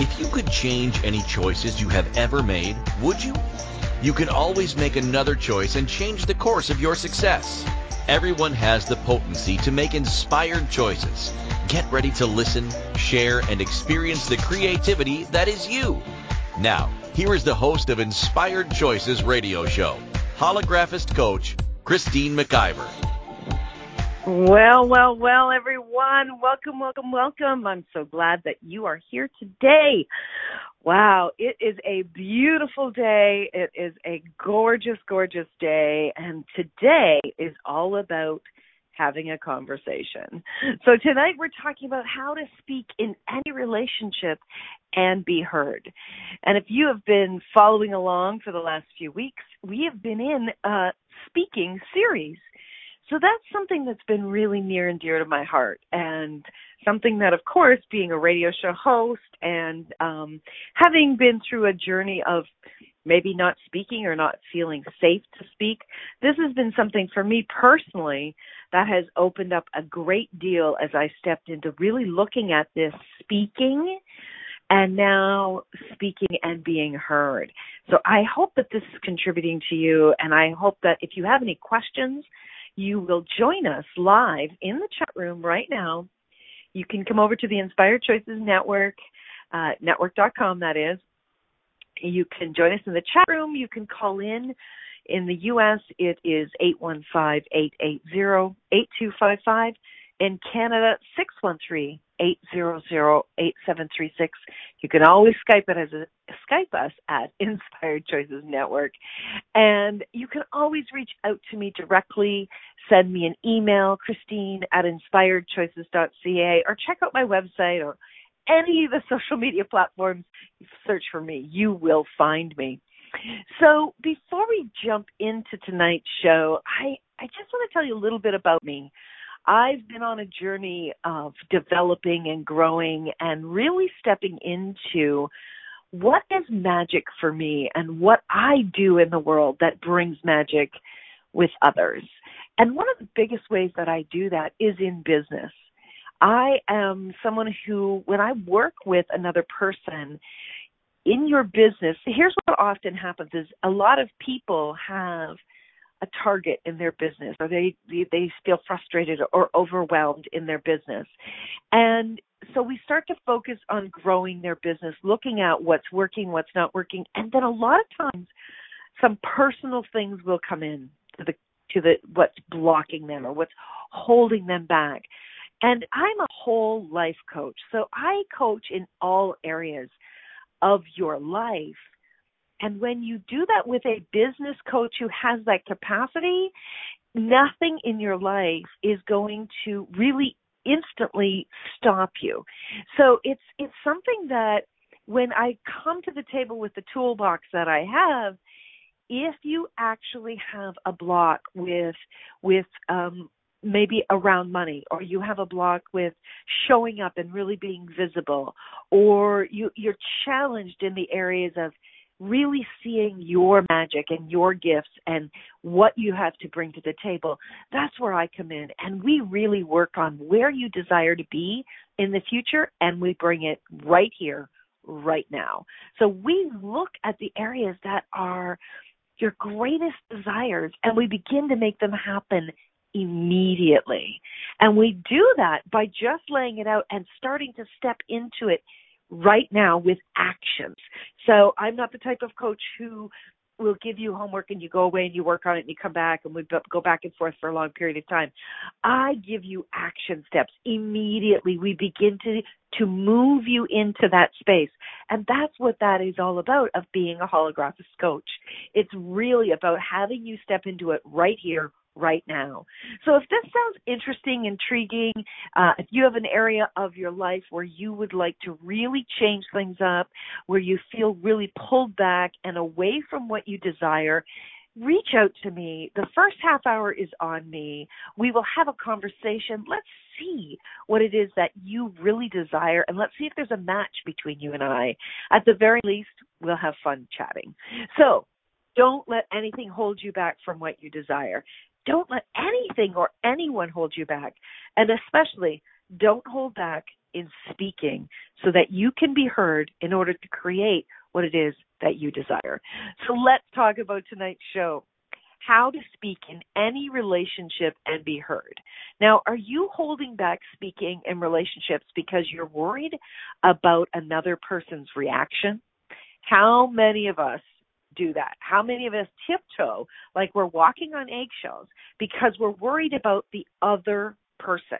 If you could change any choices you have ever made, would you? You can always make another choice and change the course of your success. Everyone has the potency to make inspired choices. Get ready to listen, share, and experience the creativity that is you. Now, here is the host of Inspired Choices radio show, holographist coach Christine McIver. Well, well, well, everyone. Welcome, welcome, welcome. I'm so glad that you are here today. Wow, it is a beautiful day. It is a gorgeous, gorgeous day. And today is all about having a conversation. So tonight we're talking about how to speak in any relationship and be heard. And if you have been following along for the last few weeks, we have been in a speaking series so that's something that's been really near and dear to my heart and something that of course being a radio show host and um having been through a journey of maybe not speaking or not feeling safe to speak this has been something for me personally that has opened up a great deal as I stepped into really looking at this speaking and now speaking and being heard. So I hope that this is contributing to you and I hope that if you have any questions you will join us live in the chat room right now. You can come over to the Inspired Choices Network, uh, network.com, that is. You can join us in the chat room. You can call in. In the U.S., it is 815-880-8255. In Canada, 613 800 8736. You can always Skype it as a Skype us at Inspired Choices Network. And you can always reach out to me directly. Send me an email, Christine at inspiredchoices.ca, or check out my website or any of the social media platforms. Search for me. You will find me. So before we jump into tonight's show, I, I just want to tell you a little bit about me. I've been on a journey of developing and growing and really stepping into what is magic for me and what I do in the world that brings magic with others. And one of the biggest ways that I do that is in business. I am someone who, when I work with another person in your business, here's what often happens is a lot of people have a target in their business or they they feel frustrated or overwhelmed in their business. And so we start to focus on growing their business looking at what's working what's not working and then a lot of times some personal things will come in to the to the what's blocking them or what's holding them back. And i'm a whole life coach so i coach in all areas of your life and when you do that with a business coach who has that capacity, nothing in your life is going to really instantly stop you. So it's it's something that when I come to the table with the toolbox that I have, if you actually have a block with with um maybe around money or you have a block with showing up and really being visible or you you're challenged in the areas of really seeing your magic and your gifts and what you have to bring to the table, that's where I come in. And we really work on where you desire to be in the future and we bring it right here, right now. So we look at the areas that are your greatest desires and we begin to make them happen immediately. And we do that by just laying it out and starting to step into it right now with actions. So I'm not the type of coach who will give you homework and you go away and you work on it and you come back and we go back and forth for a long period of time. I give you action steps immediately. We begin to to move you into that space. And that's what that is all about of being a holographist coach. It's really about having you step into it right here, right now. So if this sounds interesting, intriguing, uh, if you have an area of your life where you would like to really change things up, where you feel really pulled back and away from what you desire, reach out to me. The first half hour is on me. We will have a conversation. Let's see what it is that you really desire and let's see if there's a match between you and I. At the very least, we'll have fun chatting. So, don't let anything hold you back from what you desire. Don't let anything or anyone hold you back. And especially, don't hold back in speaking so that you can be heard in order to create what it is that you desire. So let's talk about tonight's show. How to speak in any relationship and be heard. Now, are you holding back speaking in relationships because you're worried about another person's reaction? How many of us do that? How many of us tiptoe like we're walking on eggshells because we're worried about the other person?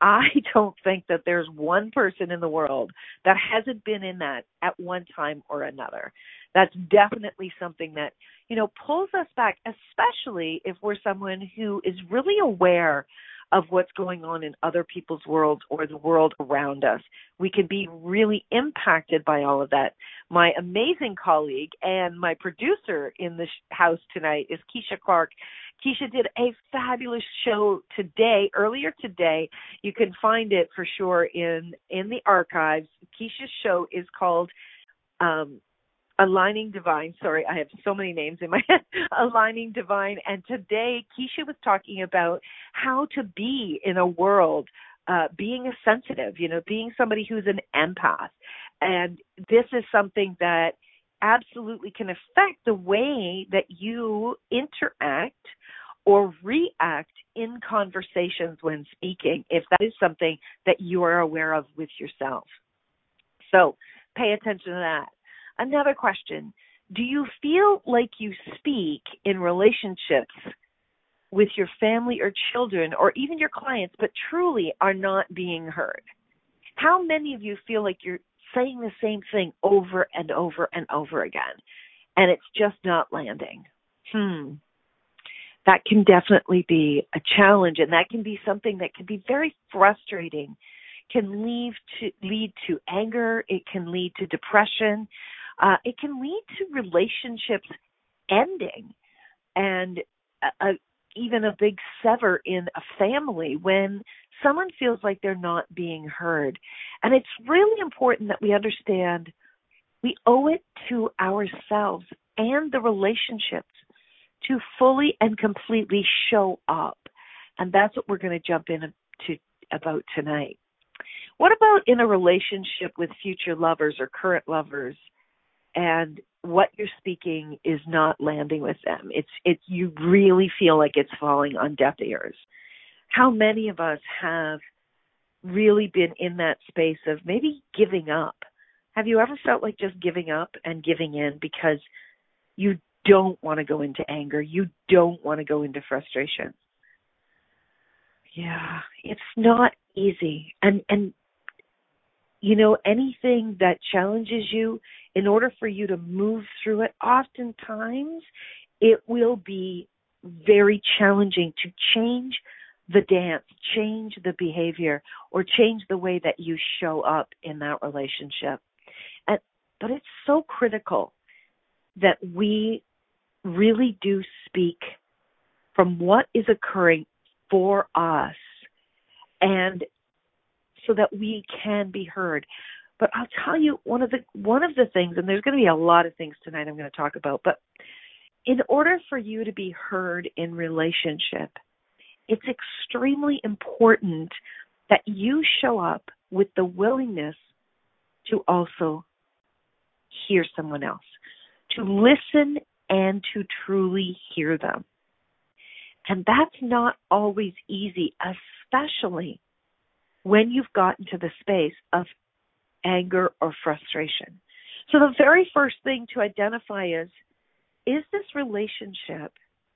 I don't think that there's one person in the world that hasn't been in that at one time or another. That's definitely something that, you know, pulls us back, especially if we're someone who is really aware of what's going on in other people's worlds or the world around us. We can be really impacted by all of that. My amazing colleague and my producer in the house tonight is Keisha Clark. Keisha did a fabulous show today, earlier today. You can find it for sure in in the archives. Keisha's show is called um, Aligning Divine. Sorry, I have so many names in my head. Aligning Divine. And today, Keisha was talking about how to be in a world, uh, being a sensitive, you know, being somebody who's an empath. And this is something that absolutely can affect the way that you interact or react in conversations when speaking, if that is something that you are aware of with yourself. So pay attention to that. Another question Do you feel like you speak in relationships with your family or children or even your clients, but truly are not being heard? How many of you feel like you're saying the same thing over and over and over again and it's just not landing? Hmm. That can definitely be a challenge and that can be something that can be very frustrating can lead to lead to anger it can lead to depression uh, it can lead to relationships ending and a, a, even a big sever in a family when someone feels like they're not being heard. And it's really important that we understand we owe it to ourselves and the relationships to fully and completely show up. And that's what we're going to jump into about tonight. What about in a relationship with future lovers or current lovers? And what you're speaking is not landing with them. It's it's you really feel like it's falling on deaf ears. How many of us have really been in that space of maybe giving up? Have you ever felt like just giving up and giving in because you don't want to go into anger, you don't want to go into frustration? Yeah, it's not easy. And and you know, anything that challenges you, in order for you to move through it, oftentimes it will be very challenging to change the dance, change the behavior, or change the way that you show up in that relationship. And, but it's so critical that we really do speak from what is occurring for us and so that we can be heard. But I'll tell you one of the one of the things, and there's going to be a lot of things tonight I'm going to talk about. But in order for you to be heard in relationship, it's extremely important that you show up with the willingness to also hear someone else, to listen and to truly hear them. And that's not always easy, especially when you've gotten to the space of anger or frustration. So the very first thing to identify is is this relationship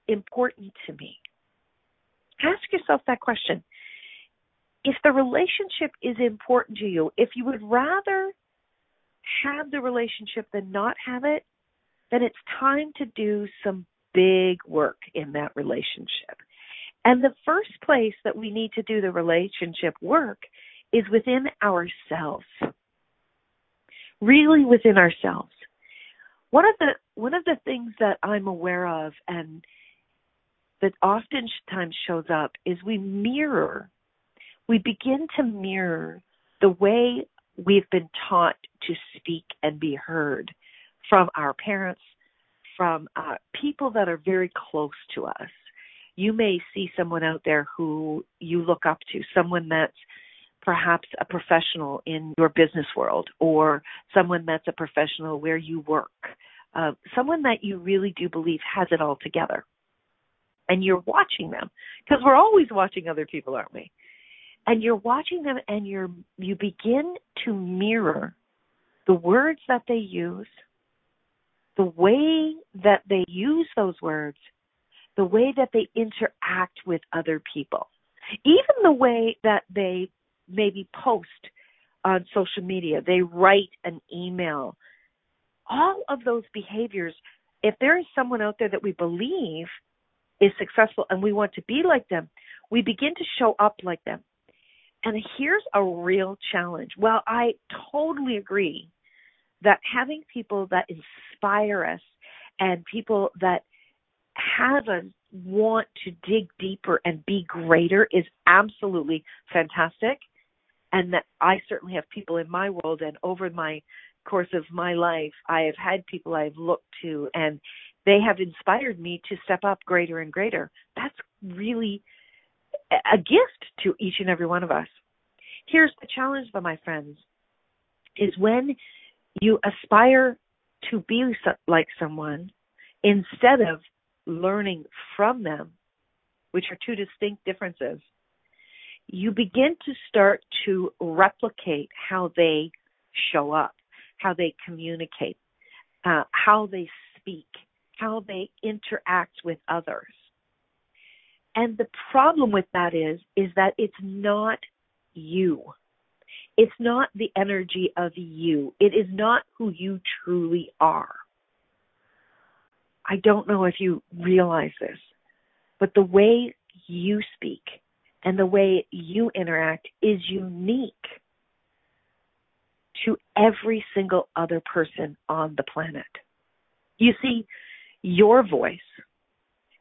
important to me? Ask yourself that question. If the relationship is important to you, if you would rather have the relationship than not have it, then it's time to do some big work in that relationship. And the first place that we need to do the relationship work is within ourselves. Really within ourselves. One of the one of the things that I'm aware of and that oftentimes shows up is we mirror we begin to mirror the way we've been taught to speak and be heard from our parents, from uh, people that are very close to us you may see someone out there who you look up to, someone that's perhaps a professional in your business world or someone that's a professional where you work, uh, someone that you really do believe has it all together. And you're watching them because we're always watching other people, aren't we? And you're watching them and you're you begin to mirror the words that they use, the way that they use those words, the way that they interact with other people, even the way that they maybe post on social media, they write an email. All of those behaviors, if there is someone out there that we believe is successful and we want to be like them, we begin to show up like them. And here's a real challenge. Well, I totally agree that having people that inspire us and people that have a want to dig deeper and be greater is absolutely fantastic. And that I certainly have people in my world and over my course of my life, I have had people I've looked to and they have inspired me to step up greater and greater. That's really a gift to each and every one of us. Here's the challenge, though, my friends, is when you aspire to be like someone instead of learning from them, which are two distinct differences, you begin to start to replicate how they show up, how they communicate, uh, how they speak, how they interact with others. And the problem with that is, is that it's not you. It's not the energy of you. It is not who you truly are. I don't know if you realize this, but the way you speak and the way you interact is unique to every single other person on the planet. You see, your voice,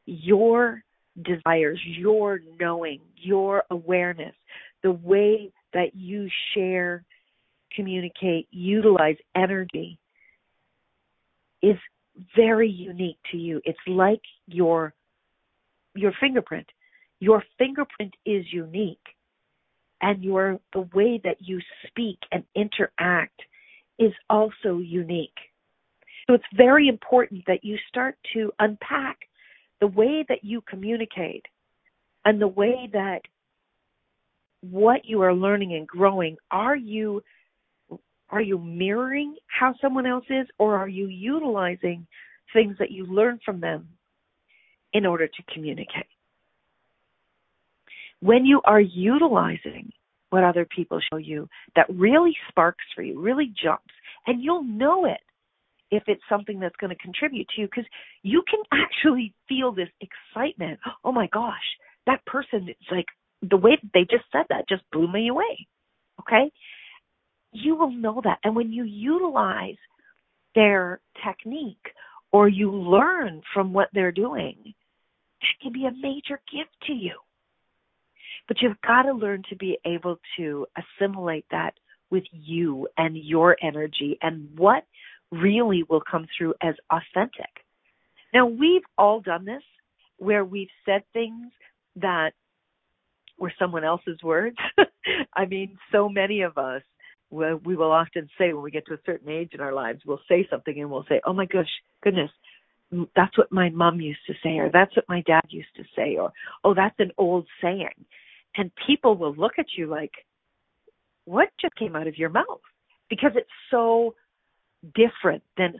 your desires, your knowing, your awareness, the way that you share, communicate, utilize energy is very unique to you. It's like your your fingerprint. Your fingerprint is unique and your the way that you speak and interact is also unique. So it's very important that you start to unpack the way that you communicate and the way that what you are learning and growing are you are you mirroring how someone else is or are you utilizing things that you learn from them in order to communicate when you are utilizing what other people show you that really sparks for you really jumps and you'll know it if it's something that's going to contribute to you because you can actually feel this excitement oh my gosh that person is like the way they just said that just blew me away. Okay? You will know that. And when you utilize their technique or you learn from what they're doing, that can be a major gift to you. But you've got to learn to be able to assimilate that with you and your energy and what really will come through as authentic. Now, we've all done this where we've said things that were someone else's words. I mean, so many of us, we will often say when we get to a certain age in our lives, we'll say something and we'll say, oh my gosh, goodness, that's what my mom used to say, or that's what my dad used to say, or, oh, that's an old saying. And people will look at you like, what just came out of your mouth? Because it's so different than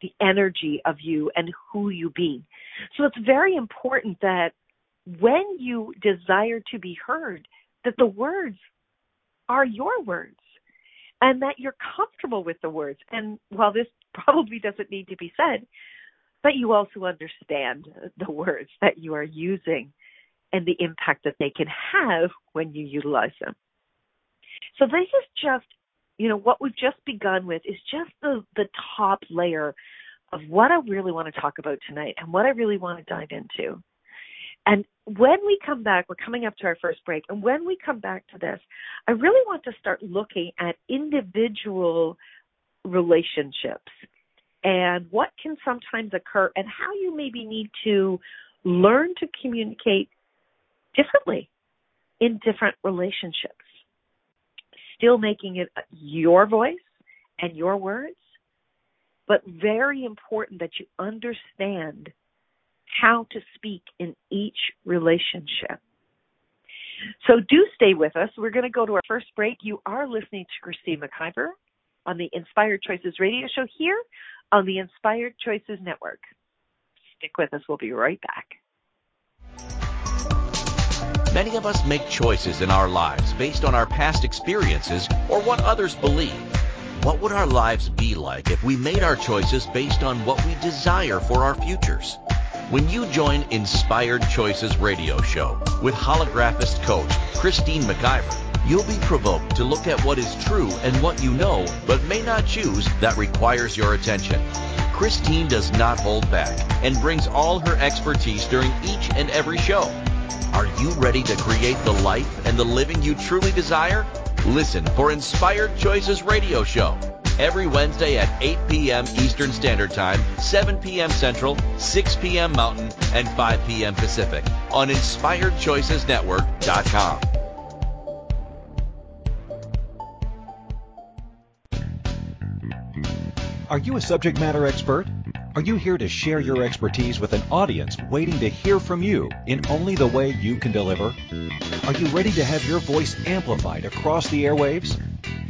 the energy of you and who you be. So it's very important that when you desire to be heard, that the words are your words and that you're comfortable with the words. And while this probably doesn't need to be said, but you also understand the words that you are using and the impact that they can have when you utilize them. So this is just, you know, what we've just begun with is just the, the top layer of what I really want to talk about tonight and what I really want to dive into. And when we come back, we're coming up to our first break, and when we come back to this, I really want to start looking at individual relationships and what can sometimes occur and how you maybe need to learn to communicate differently in different relationships. still making it your voice and your words, but very important that you understand how to speak in each relationship. So do stay with us. We're going to go to our first break. You are listening to Christine McIver on the Inspired Choices radio show here on the Inspired Choices Network. Stick with us. We'll be right back. Many of us make choices in our lives based on our past experiences or what others believe. What would our lives be like if we made our choices based on what we desire for our futures? When you join Inspired Choices radio show with holographist coach Christine McIver, you'll be provoked to look at what is true and what you know but may not choose that requires your attention. Christine does not hold back and brings all her expertise during each and every show. Are you ready to create the life and the living you truly desire? Listen for Inspired Choices Radio Show every Wednesday at 8 p.m. Eastern Standard Time, 7 p.m. Central, 6 p.m. Mountain, and 5 p.m. Pacific on InspiredChoicesNetwork.com. Are you a subject matter expert? Are you here to share your expertise with an audience waiting to hear from you in only the way you can deliver? Are you ready to have your voice amplified across the airwaves?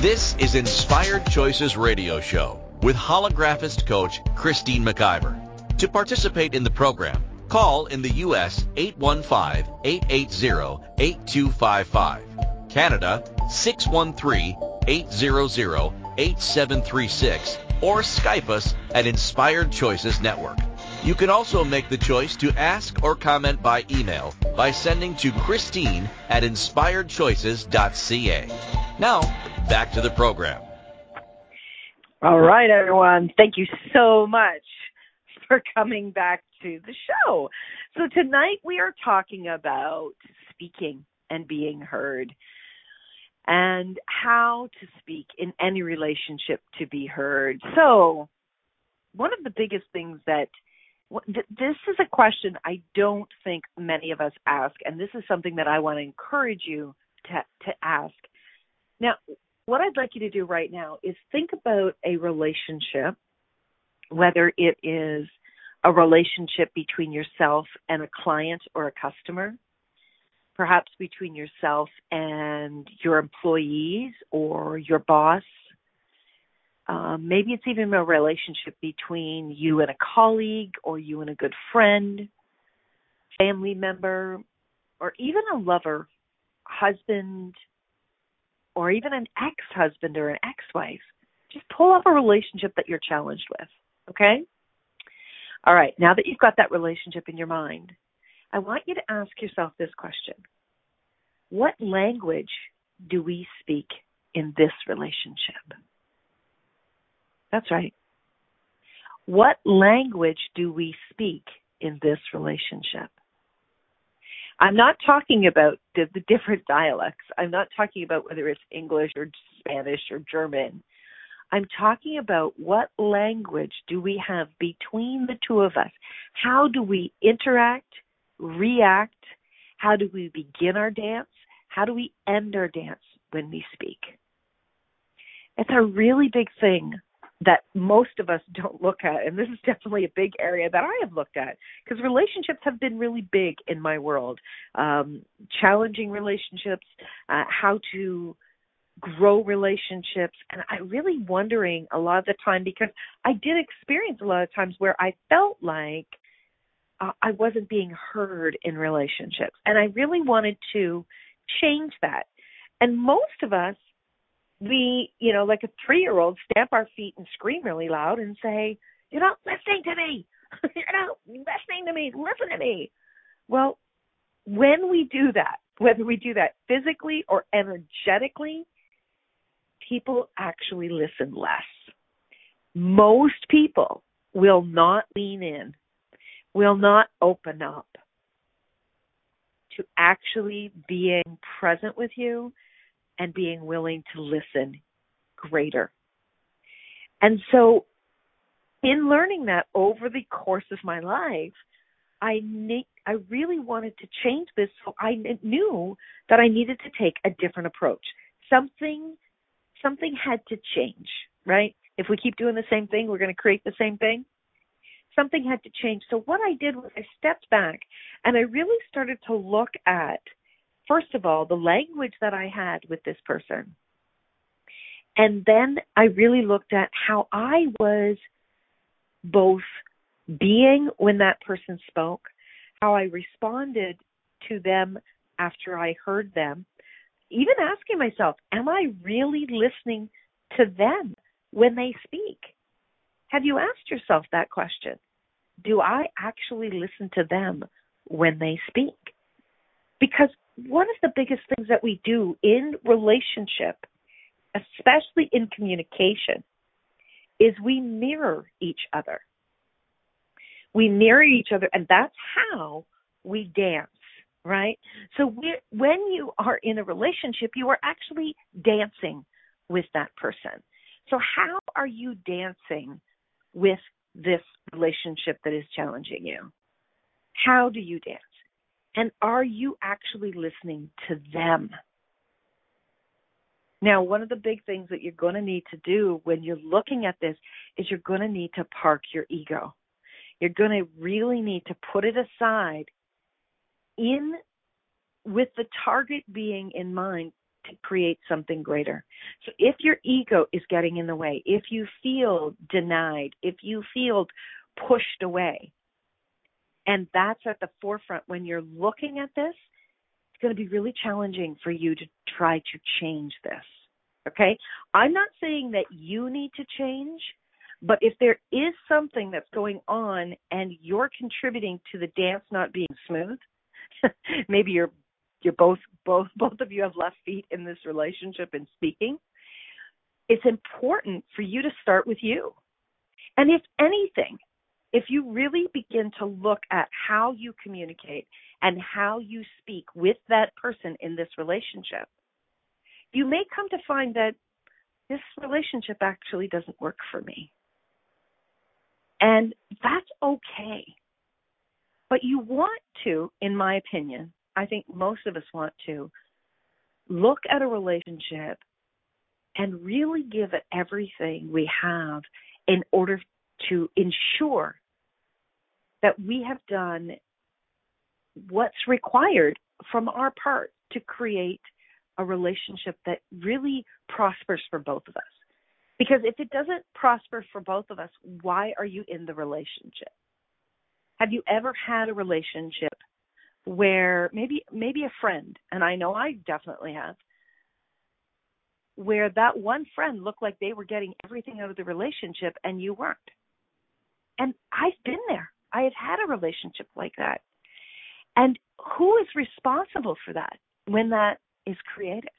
This is Inspired Choices Radio Show with holographist coach Christine McIver. To participate in the program, call in the U.S. 815-880-8255, Canada 613-800-8736, or Skype us at Inspired Choices Network. You can also make the choice to ask or comment by email by sending to Christine at inspiredchoices.ca. Now, back to the program. All right, everyone. Thank you so much for coming back to the show. So, tonight we are talking about speaking and being heard and how to speak in any relationship to be heard. So, one of the biggest things that this is a question I don't think many of us ask, and this is something that I want to encourage you to, to ask. Now, what I'd like you to do right now is think about a relationship, whether it is a relationship between yourself and a client or a customer, perhaps between yourself and your employees or your boss. Um, maybe it's even a relationship between you and a colleague or you and a good friend, family member, or even a lover, husband, or even an ex husband or an ex wife. Just pull up a relationship that you're challenged with. Okay? All right, now that you've got that relationship in your mind, I want you to ask yourself this question What language do we speak in this relationship? That's right. What language do we speak in this relationship? I'm not talking about the, the different dialects. I'm not talking about whether it's English or Spanish or German. I'm talking about what language do we have between the two of us? How do we interact, react? How do we begin our dance? How do we end our dance when we speak? It's a really big thing that most of us don't look at and this is definitely a big area that i have looked at because relationships have been really big in my world. Um challenging relationships uh, how to grow relationships and i really wondering a lot of the time because i did experience a lot of times where i felt like uh, i wasn't being heard in relationships and i really wanted to change that. And most of us we, you know, like a three year old, stamp our feet and scream really loud and say, You're not listening to me. You're not listening to me. Listen to me. Well, when we do that, whether we do that physically or energetically, people actually listen less. Most people will not lean in, will not open up to actually being present with you and being willing to listen greater. And so, in learning that over the course of my life, I ne- I really wanted to change this, so I knew that I needed to take a different approach. Something something had to change, right? If we keep doing the same thing, we're going to create the same thing. Something had to change. So what I did was I stepped back and I really started to look at first of all the language that I had with this person. And then I really looked at how I was both being when that person spoke, how I responded to them after I heard them, even asking myself, am I really listening to them when they speak? Have you asked yourself that question? Do I actually listen to them when they speak? Because one of the biggest things that we do in relationship, especially in communication, is we mirror each other. We mirror each other, and that's how we dance, right? So when you are in a relationship, you are actually dancing with that person. So, how are you dancing with this relationship that is challenging you? How do you dance? And are you actually listening to them? Now, one of the big things that you're going to need to do when you're looking at this is you're going to need to park your ego. You're going to really need to put it aside in with the target being in mind to create something greater. So if your ego is getting in the way, if you feel denied, if you feel pushed away, and that's at the forefront when you're looking at this, it's going to be really challenging for you to try to change this. Okay? I'm not saying that you need to change. But if there is something that's going on and you're contributing to the dance not being smooth, maybe you're you're both both both of you have left feet in this relationship and speaking. It's important for you to start with you. And if anything, if you really begin to look at how you communicate and how you speak with that person in this relationship, you may come to find that this relationship actually doesn't work for me. And that's okay. But you want to, in my opinion, I think most of us want to, look at a relationship and really give it everything we have in order to ensure that we have done what's required from our part to create a relationship that really prospers for both of us. Because if it doesn't prosper for both of us, why are you in the relationship? Have you ever had a relationship where maybe maybe a friend, and I know I definitely have, where that one friend looked like they were getting everything out of the relationship and you weren't. And I've been there. I have had a relationship like that. And who is responsible for that when that is created?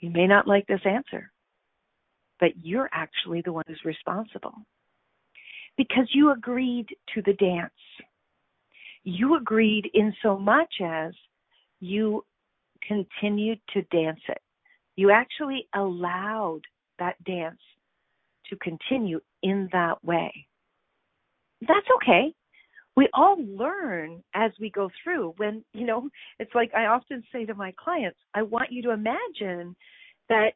You may not like this answer, but you're actually the one who's responsible because you agreed to the dance. You agreed in so much as you continued to dance it. You actually allowed that dance to continue in that way. That's okay. We all learn as we go through. When, you know, it's like I often say to my clients, I want you to imagine that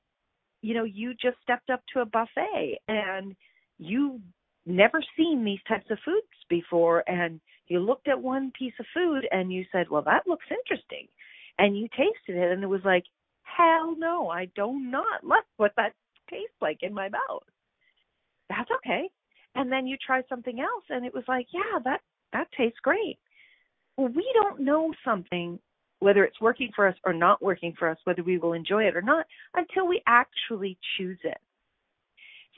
you know you just stepped up to a buffet and you never seen these types of foods before and you looked at one piece of food and you said well that looks interesting and you tasted it and it was like hell no i do not like what that tastes like in my mouth that's okay and then you try something else and it was like yeah that that tastes great well we don't know something whether it's working for us or not working for us, whether we will enjoy it or not, until we actually choose it.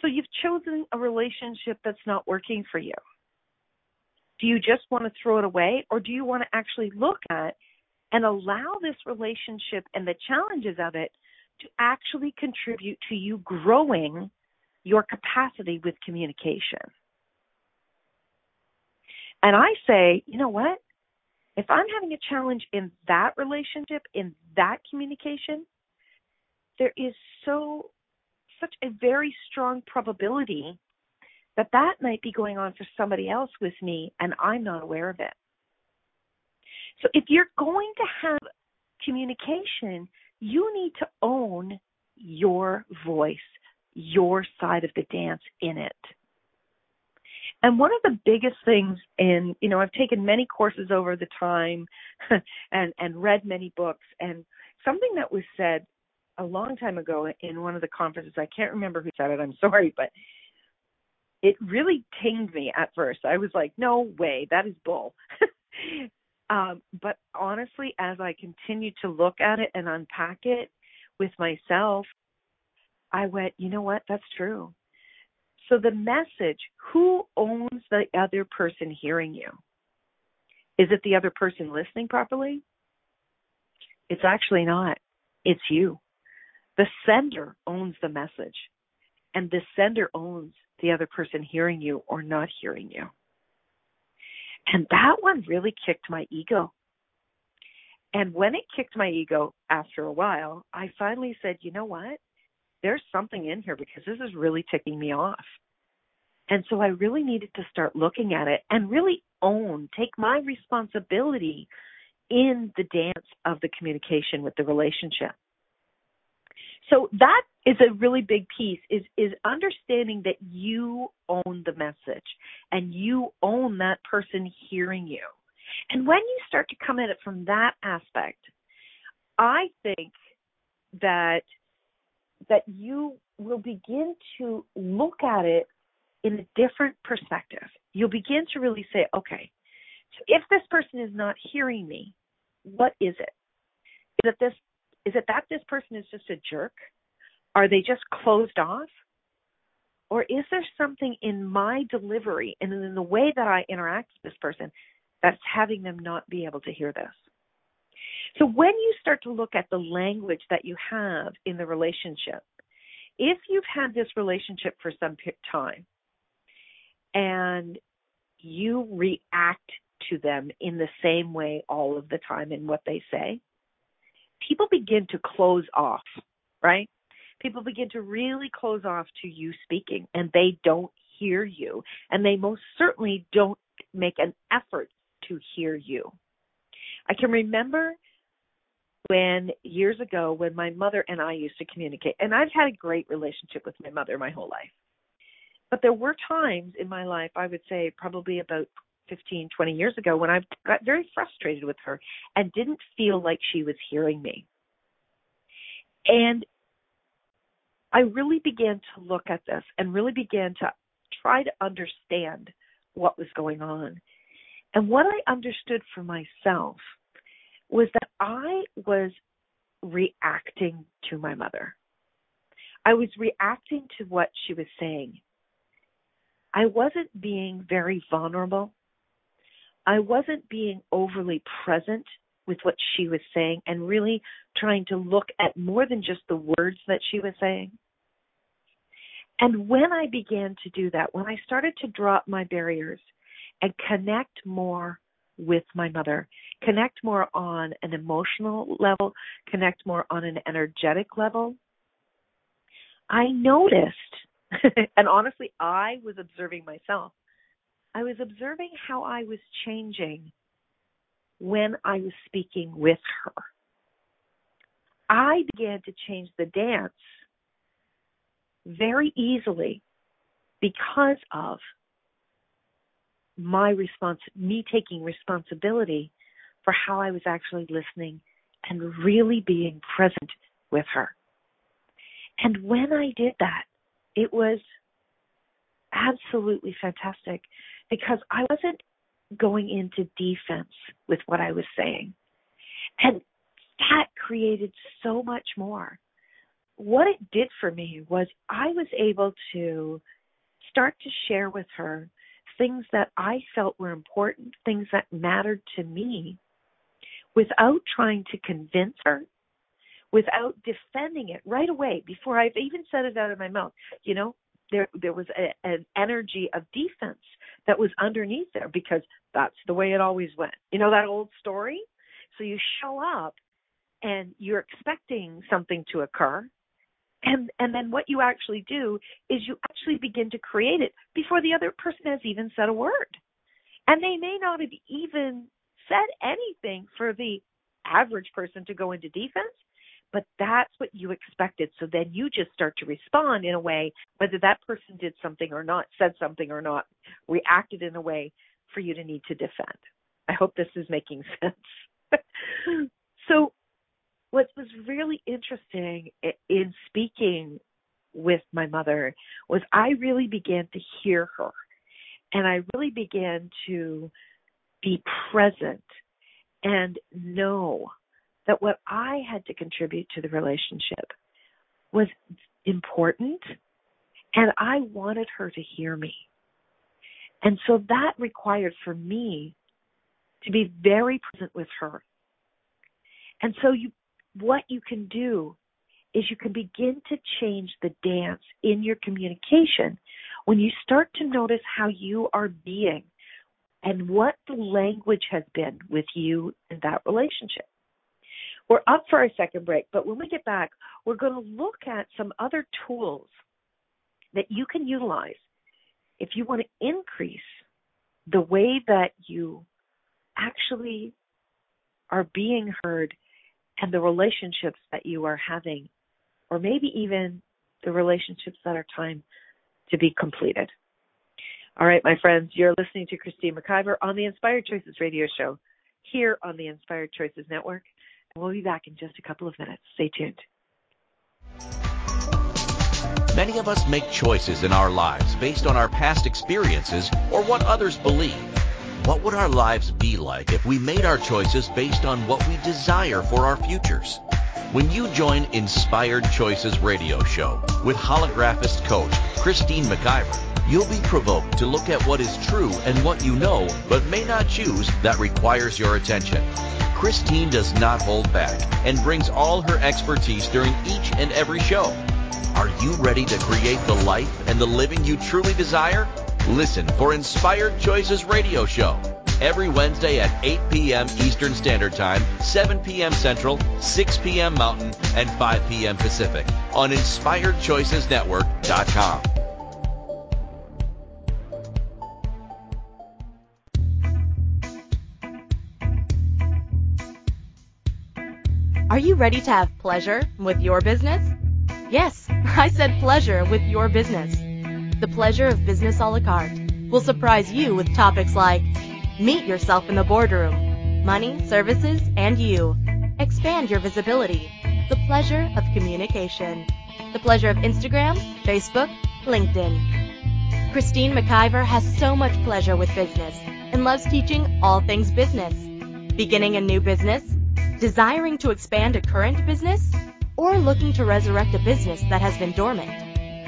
So you've chosen a relationship that's not working for you. Do you just want to throw it away or do you want to actually look at and allow this relationship and the challenges of it to actually contribute to you growing your capacity with communication. And I say, you know what? If I'm having a challenge in that relationship, in that communication, there is so such a very strong probability that that might be going on for somebody else with me and I'm not aware of it. So if you're going to have communication, you need to own your voice, your side of the dance in it. And one of the biggest things in, you know, I've taken many courses over the time and and read many books and something that was said a long time ago in one of the conferences, I can't remember who said it, I'm sorry, but it really tinged me at first. I was like, no way, that is bull. um, but honestly, as I continued to look at it and unpack it with myself, I went, you know what, that's true. So the message, who owns the other person hearing you? Is it the other person listening properly? It's actually not. It's you. The sender owns the message, and the sender owns the other person hearing you or not hearing you. And that one really kicked my ego. And when it kicked my ego after a while, I finally said, you know what? There's something in here because this is really ticking me off. And so I really needed to start looking at it and really own, take my responsibility in the dance of the communication with the relationship. So that is a really big piece is is understanding that you own the message and you own that person hearing you. And when you start to come at it from that aspect, I think that that you will begin to look at it in a different perspective. You'll begin to really say, okay, so if this person is not hearing me, what is it? Is it this is it that this person is just a jerk? Are they just closed off? Or is there something in my delivery and in the way that I interact with this person that's having them not be able to hear this? So when you start to look at the language that you have in the relationship, if you've had this relationship for some time and you react to them in the same way all of the time in what they say, people begin to close off, right? People begin to really close off to you speaking and they don't hear you. And they most certainly don't make an effort to hear you. I can remember when years ago when my mother and I used to communicate, and I've had a great relationship with my mother my whole life. But there were times in my life, I would say probably about 15, 20 years ago, when I got very frustrated with her and didn't feel like she was hearing me. And I really began to look at this and really began to try to understand what was going on. And what I understood for myself was that I was reacting to my mother. I was reacting to what she was saying. I wasn't being very vulnerable. I wasn't being overly present with what she was saying and really trying to look at more than just the words that she was saying. And when I began to do that, when I started to drop my barriers and connect more with my mother, connect more on an emotional level, connect more on an energetic level, I noticed, and honestly, I was observing myself. I was observing how I was changing when I was speaking with her. I began to change the dance very easily because of my response, me taking responsibility for how I was actually listening and really being present with her. And when I did that, it was absolutely fantastic because I wasn't going into defense with what I was saying. And that created so much more. What it did for me was I was able to start to share with her things that I felt were important, things that mattered to me, without trying to convince her, without defending it right away before I've even said it out of my mouth. You know, there there was a, an energy of defense that was underneath there because that's the way it always went. You know that old story? So you show up and you're expecting something to occur and and then what you actually do is you actually begin to create it before the other person has even said a word. And they may not have even said anything for the average person to go into defense, but that's what you expected. So then you just start to respond in a way, whether that person did something or not, said something or not, reacted in a way for you to need to defend. I hope this is making sense. so, what was really interesting in speaking with my mother was I really began to hear her and I really began to be present and know that what I had to contribute to the relationship was important and I wanted her to hear me. And so that required for me to be very present with her. And so you what you can do is you can begin to change the dance in your communication when you start to notice how you are being and what the language has been with you in that relationship. We're up for our second break, but when we get back, we're going to look at some other tools that you can utilize if you want to increase the way that you actually are being heard and the relationships that you are having, or maybe even the relationships that are time to be completed. All right, my friends, you're listening to Christine McIver on the Inspired Choices radio show here on the Inspired Choices Network. And we'll be back in just a couple of minutes. Stay tuned. Many of us make choices in our lives based on our past experiences or what others believe. What would our lives be like if we made our choices based on what we desire for our futures? When you join Inspired Choices radio show with holographist coach Christine McIver, you'll be provoked to look at what is true and what you know but may not choose that requires your attention. Christine does not hold back and brings all her expertise during each and every show. Are you ready to create the life and the living you truly desire? Listen for Inspired Choices Radio Show every Wednesday at 8 p.m. Eastern Standard Time, 7 p.m. Central, 6 p.m. Mountain, and 5 p.m. Pacific on InspiredChoicesNetwork.com. Are you ready to have pleasure with your business? Yes, I said pleasure with your business. The Pleasure of Business a la carte will surprise you with topics like Meet yourself in the boardroom, money, services, and you. Expand your visibility. The pleasure of communication. The pleasure of Instagram, Facebook, LinkedIn. Christine McIver has so much pleasure with business and loves teaching all things business. Beginning a new business? Desiring to expand a current business? Or looking to resurrect a business that has been dormant?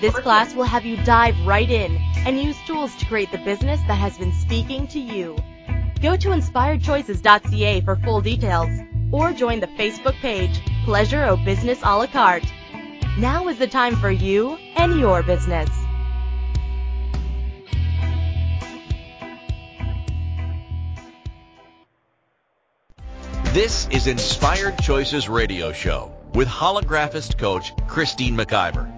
This class will have you dive right in and use tools to create the business that has been speaking to you. Go to inspiredchoices.ca for full details or join the Facebook page Pleasure O Business a la carte. Now is the time for you and your business. This is Inspired Choices Radio Show with holographist coach Christine McIver.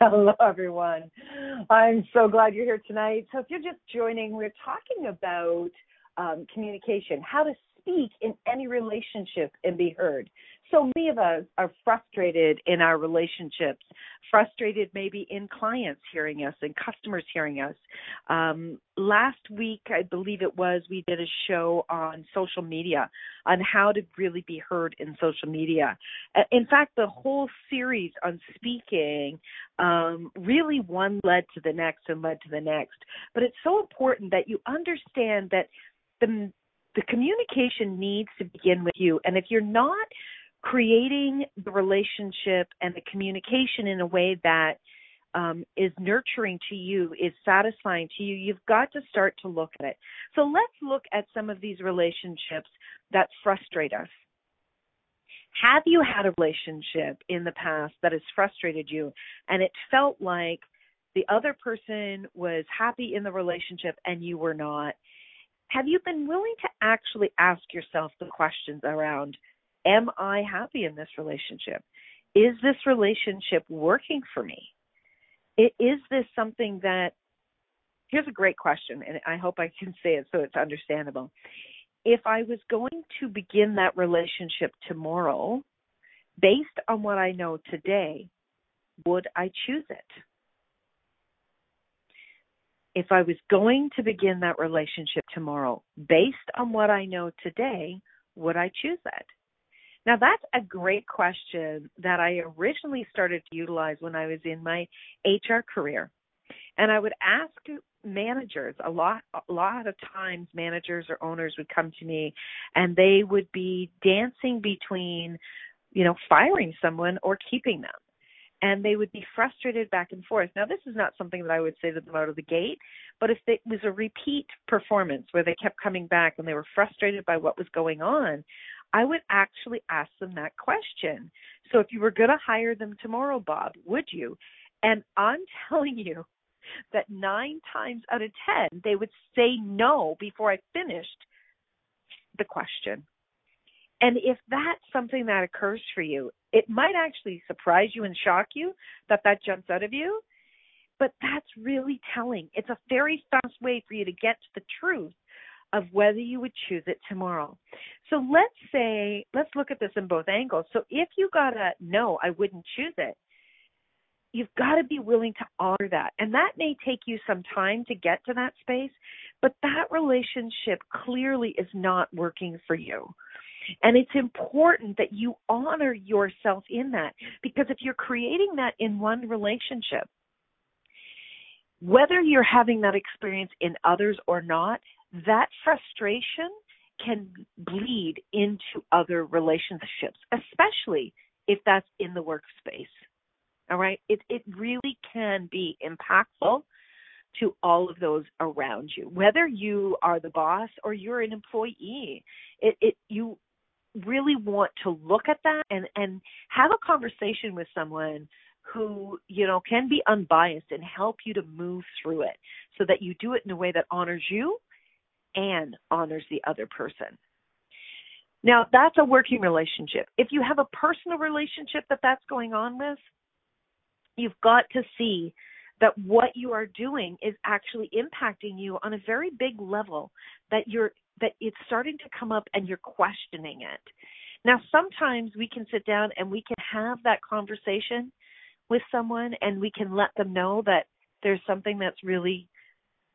Hello, everyone. I'm so glad you're here tonight. So, if you're just joining, we're talking about um, communication, how to speak in any relationship and be heard. So many of us are frustrated in our relationships, frustrated maybe in clients hearing us and customers hearing us. Um, last week, I believe it was, we did a show on social media on how to really be heard in social media. In fact, the whole series on speaking um, really one led to the next and led to the next. But it's so important that you understand that the the communication needs to begin with you. And if you're not creating the relationship and the communication in a way that um, is nurturing to you, is satisfying to you, you've got to start to look at it. So let's look at some of these relationships that frustrate us. Have you had a relationship in the past that has frustrated you and it felt like the other person was happy in the relationship and you were not? Have you been willing to actually ask yourself the questions around Am I happy in this relationship? Is this relationship working for me? Is this something that, here's a great question, and I hope I can say it so it's understandable. If I was going to begin that relationship tomorrow, based on what I know today, would I choose it? If I was going to begin that relationship tomorrow, based on what I know today, would I choose that? Now, that's a great question that I originally started to utilize when I was in my HR career. And I would ask managers a lot a lot of times managers or owners would come to me and they would be dancing between you know firing someone or keeping them and they would be frustrated back and forth now this is not something that i would say to them out of the gate but if it was a repeat performance where they kept coming back and they were frustrated by what was going on I would actually ask them that question. So if you were going to hire them tomorrow, Bob, would you? And I'm telling you that nine times out of 10, they would say no before I finished the question. And if that's something that occurs for you, it might actually surprise you and shock you that that jumps out of you. But that's really telling. It's a very fast way for you to get to the truth of whether you would choose it tomorrow. So let's say, let's look at this in both angles. So if you got a no, I wouldn't choose it, you've got to be willing to honor that. And that may take you some time to get to that space, but that relationship clearly is not working for you. And it's important that you honor yourself in that because if you're creating that in one relationship, whether you're having that experience in others or not, that frustration can bleed into other relationships, especially if that's in the workspace. All right? It it really can be impactful to all of those around you. Whether you are the boss or you're an employee, it, it you really want to look at that and and have a conversation with someone who you know can be unbiased and help you to move through it so that you do it in a way that honors you and honors the other person. Now, that's a working relationship. If you have a personal relationship that that's going on with, you've got to see that what you are doing is actually impacting you on a very big level that you're that it's starting to come up and you're questioning it. Now, sometimes we can sit down and we can have that conversation with someone and we can let them know that there's something that's really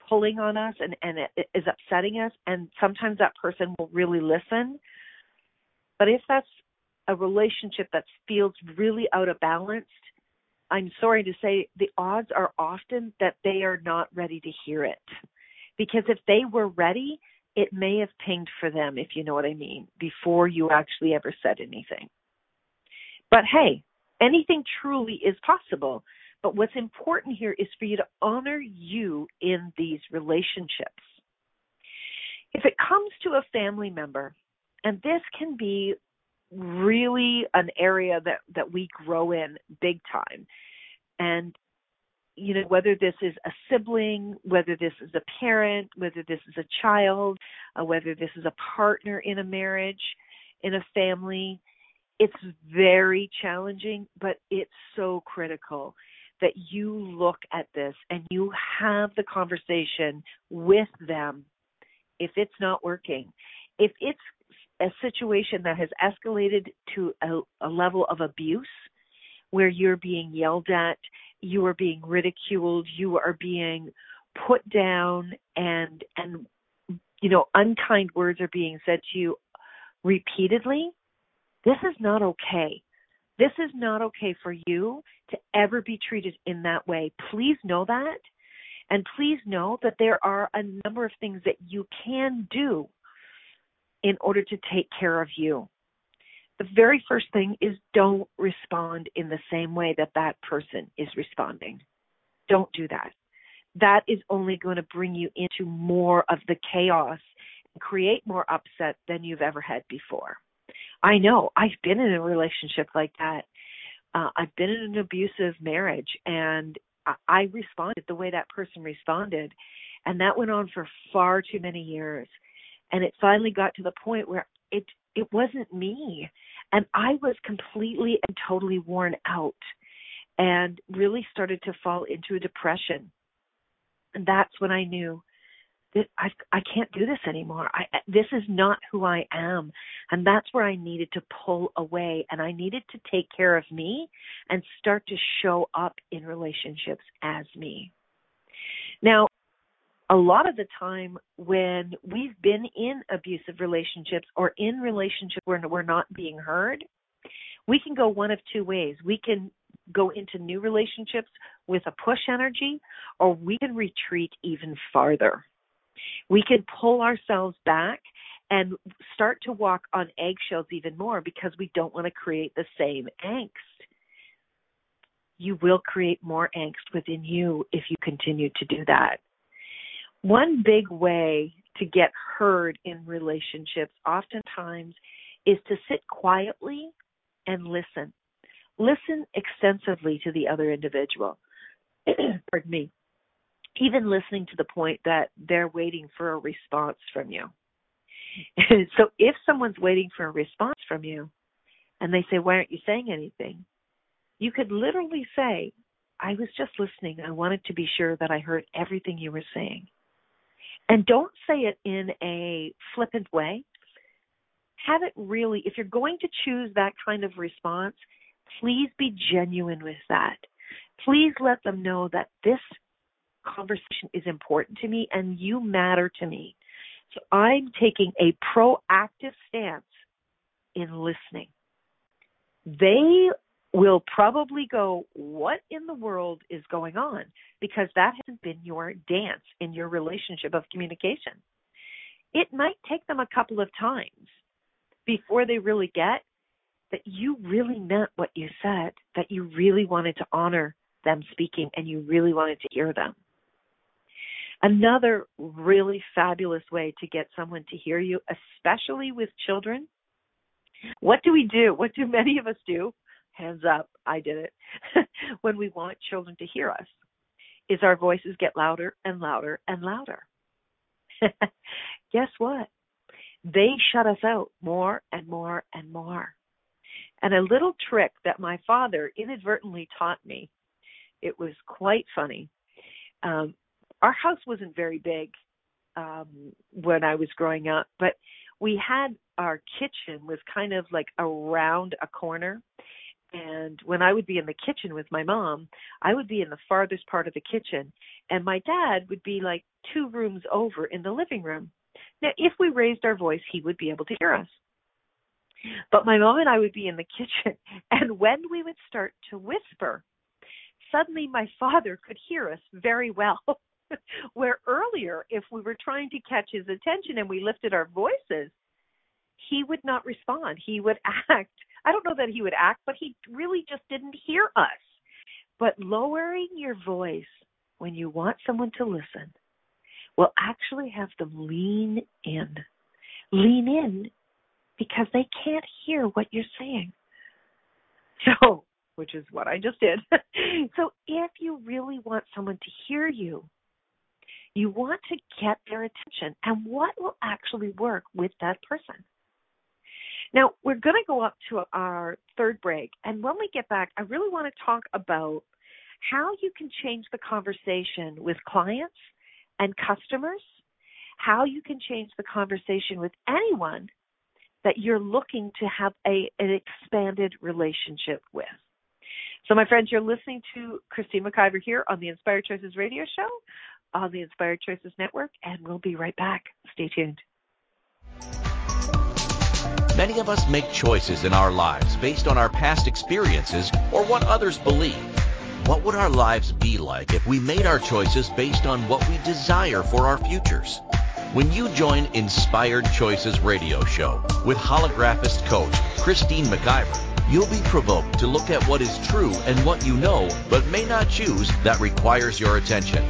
pulling on us and, and it is upsetting us and sometimes that person will really listen. But if that's a relationship that feels really out of balance i'm sorry to say the odds are often that they are not ready to hear it. Because if they were ready it may have pinged for them if you know what i mean before you actually ever said anything. But hey anything truly is possible but what's important here is for you to honor you in these relationships. If it comes to a family member, and this can be really an area that, that we grow in big time, and you know whether this is a sibling whether this is a parent whether this is a child uh, whether this is a partner in a marriage in a family it's very challenging but it's so critical that you look at this and you have the conversation with them if it's not working. If it's a situation that has escalated to a, a level of abuse where you're being yelled at, you are being ridiculed, you are being put down and and you know unkind words are being said to you repeatedly, this is not okay. This is not okay for you to ever be treated in that way. Please know that. And please know that there are a number of things that you can do in order to take care of you. The very first thing is don't respond in the same way that that person is responding. Don't do that. That is only going to bring you into more of the chaos and create more upset than you've ever had before. I know I've been in a relationship like that. Uh, I've been in an abusive marriage and I I responded the way that person responded. And that went on for far too many years. And it finally got to the point where it it wasn't me. And I was completely and totally worn out and really started to fall into a depression. And that's when I knew I I can't do this anymore. I this is not who I am, and that's where I needed to pull away, and I needed to take care of me and start to show up in relationships as me. Now, a lot of the time when we've been in abusive relationships or in relationships where we're not being heard, we can go one of two ways. We can go into new relationships with a push energy, or we can retreat even farther we can pull ourselves back and start to walk on eggshells even more because we don't want to create the same angst. You will create more angst within you if you continue to do that. One big way to get heard in relationships oftentimes is to sit quietly and listen. Listen extensively to the other individual. Pardon me even listening to the point that they're waiting for a response from you. so if someone's waiting for a response from you and they say, Why aren't you saying anything? You could literally say, I was just listening. I wanted to be sure that I heard everything you were saying. And don't say it in a flippant way. Have it really, if you're going to choose that kind of response, please be genuine with that. Please let them know that this conversation is important to me and you matter to me. So I'm taking a proactive stance in listening. They will probably go, What in the world is going on? Because that hasn't been your dance in your relationship of communication. It might take them a couple of times before they really get that you really meant what you said, that you really wanted to honor them speaking and you really wanted to hear them. Another really fabulous way to get someone to hear you, especially with children. What do we do? What do many of us do? Hands up, I did it. when we want children to hear us, is our voices get louder and louder and louder. Guess what? They shut us out more and more and more. And a little trick that my father inadvertently taught me, it was quite funny. Um, our house wasn't very big um when I was growing up, but we had our kitchen was kind of like around a corner. And when I would be in the kitchen with my mom, I would be in the farthest part of the kitchen, and my dad would be like two rooms over in the living room. Now, if we raised our voice, he would be able to hear us. But my mom and I would be in the kitchen, and when we would start to whisper, suddenly my father could hear us very well. Where earlier, if we were trying to catch his attention and we lifted our voices, he would not respond. He would act. I don't know that he would act, but he really just didn't hear us. But lowering your voice when you want someone to listen will actually have them lean in. Lean in because they can't hear what you're saying. So, which is what I just did. so, if you really want someone to hear you, you want to get their attention and what will actually work with that person. Now, we're going to go up to our third break. And when we get back, I really want to talk about how you can change the conversation with clients and customers, how you can change the conversation with anyone that you're looking to have a, an expanded relationship with. So, my friends, you're listening to Christine McIver here on the Inspired Choices radio show on the Inspired Choices Network, and we'll be right back. Stay tuned. Many of us make choices in our lives based on our past experiences or what others believe. What would our lives be like if we made our choices based on what we desire for our futures? When you join Inspired Choices radio show with holographist coach Christine McIver, you'll be provoked to look at what is true and what you know but may not choose that requires your attention.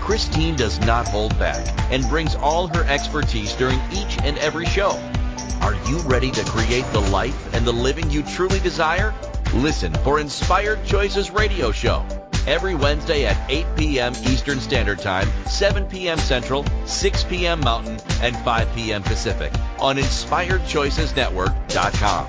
Christine does not hold back and brings all her expertise during each and every show. Are you ready to create the life and the living you truly desire? Listen for Inspired Choices radio show every Wednesday at 8 p.m. Eastern Standard Time, 7 p.m. Central, 6 p.m. Mountain, and 5 p.m. Pacific on InspiredChoicesNetwork.com.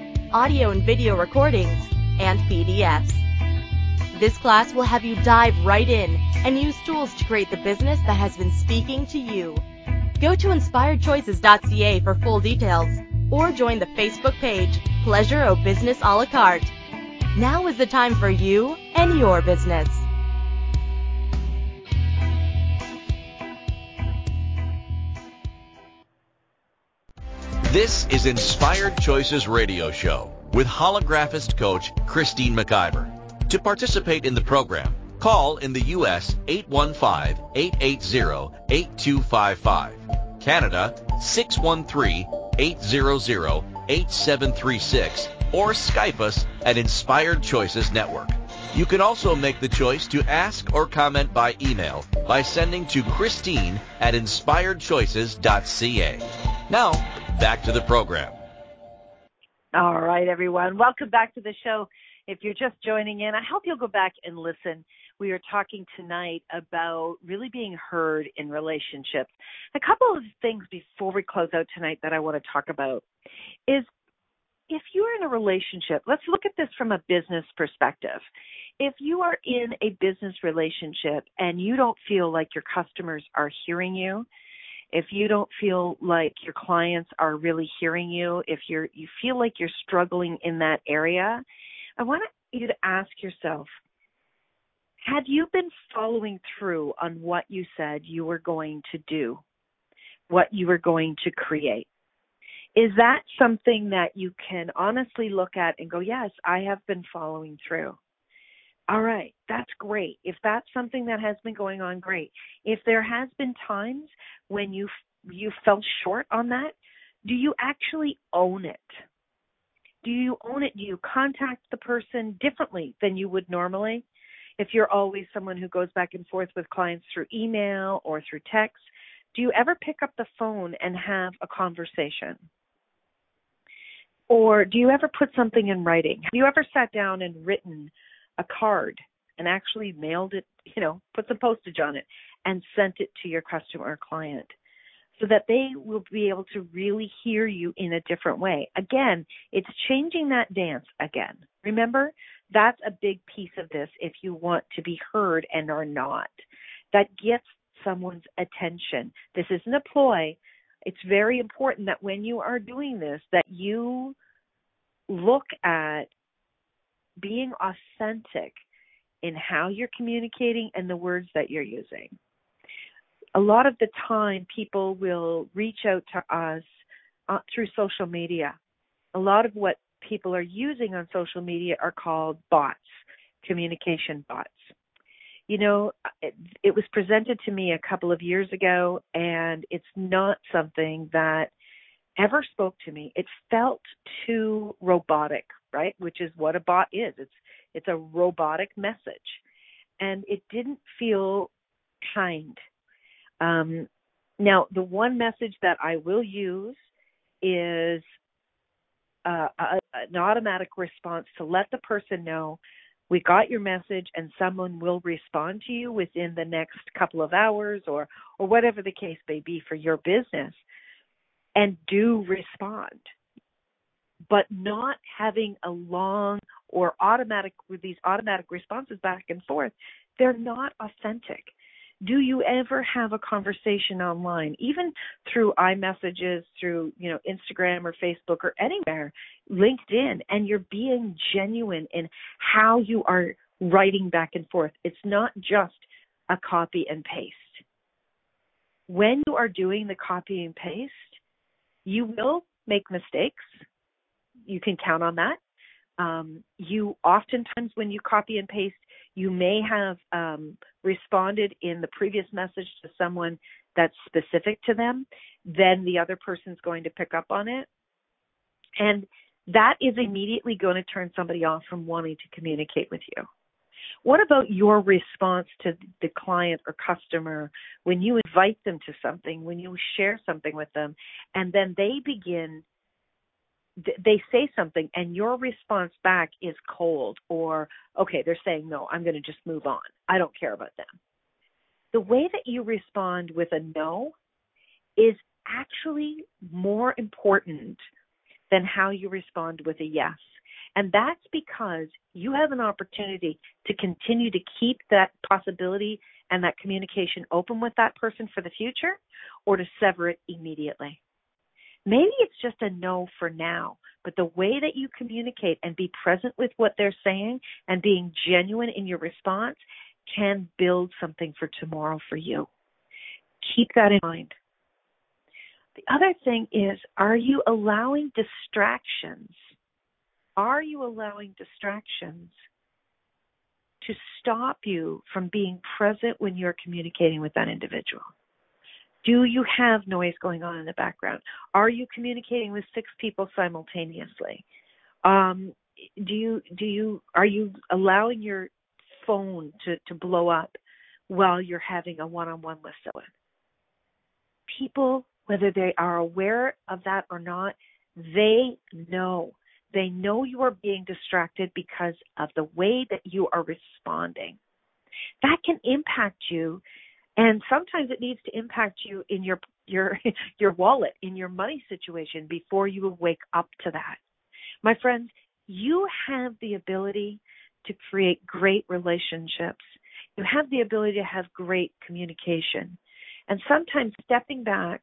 audio and video recordings, and PDFs. This class will have you dive right in and use tools to create the business that has been speaking to you. Go to inspiredchoices.ca for full details or join the Facebook page Pleasure O Business a la carte. Now is the time for you and your business. This is Inspired Choices Radio Show with holographist coach Christine McIver. To participate in the program, call in the U.S. 815-880-8255 Canada 613-800-8736 or Skype us at Inspired Choices Network. You can also make the choice to ask or comment by email by sending to Christine at inspiredchoices.ca. Now, back to the program. All right, everyone. Welcome back to the show. If you're just joining in, I hope you'll go back and listen we are talking tonight about really being heard in relationships. A couple of things before we close out tonight that I want to talk about is if you're in a relationship, let's look at this from a business perspective. If you are in a business relationship and you don't feel like your customers are hearing you, if you don't feel like your clients are really hearing you, if you're you feel like you're struggling in that area, I want you to ask yourself, have you been following through on what you said you were going to do, what you were going to create? Is that something that you can honestly look at and go, yes, I have been following through? All right, that's great. If that's something that has been going on, great. If there has been times when you you fell short on that, do you actually own it? Do you own it? Do you contact the person differently than you would normally? if you're always someone who goes back and forth with clients through email or through text, do you ever pick up the phone and have a conversation? Or do you ever put something in writing? Have you ever sat down and written a card and actually mailed it, you know, put some postage on it and sent it to your customer or client? so that they will be able to really hear you in a different way. Again, it's changing that dance again. Remember, that's a big piece of this if you want to be heard and are not. That gets someone's attention. This isn't a ploy. it's very important that when you are doing this that you look at being authentic in how you're communicating and the words that you're using. A lot of the time people will reach out to us uh, through social media. A lot of what people are using on social media are called bots, communication bots. You know, it, it was presented to me a couple of years ago, and it's not something that ever spoke to me. It felt too robotic, right? Which is what a bot is. It's it's a robotic message, and it didn't feel kind. Um, now, the one message that I will use is uh, a, an automatic response to let the person know we got your message and someone will respond to you within the next couple of hours or or whatever the case may be for your business and do respond but not having a long or automatic with these automatic responses back and forth they're not authentic. Do you ever have a conversation online even through iMessages through you know Instagram or Facebook or anywhere LinkedIn and you're being genuine in how you are writing back and forth? It's not just a copy and paste. When you are doing the copy and paste you will make mistakes you can count on that um, you oftentimes when you copy and paste you may have um, responded in the previous message to someone that's specific to them, then the other person's going to pick up on it. And that is immediately going to turn somebody off from wanting to communicate with you. What about your response to the client or customer when you invite them to something, when you share something with them, and then they begin they say something and your response back is cold or okay they're saying no i'm going to just move on. I don't care about them. The way that you respond with a no is actually more important than how you respond with a yes. And that's because you have an opportunity to continue to keep that possibility and that communication open with that person for the future or to sever it immediately maybe it's just a no for now, but the way that you communicate and be present with what they're saying and being genuine in your response can build something for tomorrow for you. Keep that in mind. The other thing is, are you allowing distractions? Are you allowing distractions to stop you from being present when you're communicating with that individual? Do you have noise going on in the background? Are you communicating with six people simultaneously? Um, do you do you are you allowing your phone to to blow up while you're having a one-on-one with someone? People, whether they are aware of that or not, they know. They know you are being distracted because of the way that you are responding. That can impact you and sometimes it needs to impact you in your your your wallet in your money situation before you wake up to that. My friends you have the ability to create great relationships. You have the ability to have great communication. And sometimes stepping back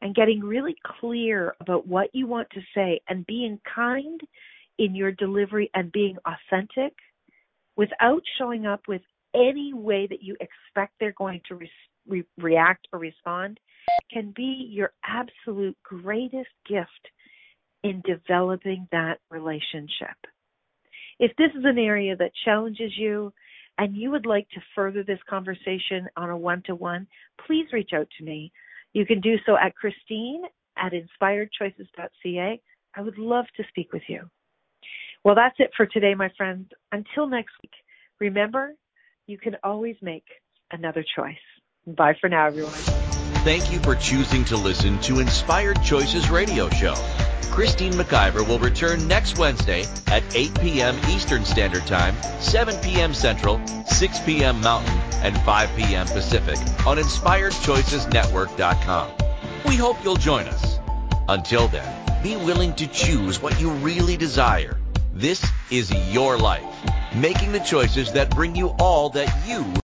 and getting really clear about what you want to say and being kind in your delivery and being authentic without showing up with any way that you expect they're going to re- re- react or respond can be your absolute greatest gift in developing that relationship. If this is an area that challenges you and you would like to further this conversation on a one to one, please reach out to me. You can do so at Christine at inspiredchoices.ca. I would love to speak with you. Well, that's it for today, my friends. Until next week, remember you can always make another choice. Bye for now, everyone. Thank you for choosing to listen to Inspired Choices Radio Show. Christine McIver will return next Wednesday at 8 p.m. Eastern Standard Time, 7 p.m. Central, 6 p.m. Mountain, and 5 p.m. Pacific on InspiredChoicesNetwork.com. We hope you'll join us. Until then, be willing to choose what you really desire. This is your life. Making the choices that bring you all that you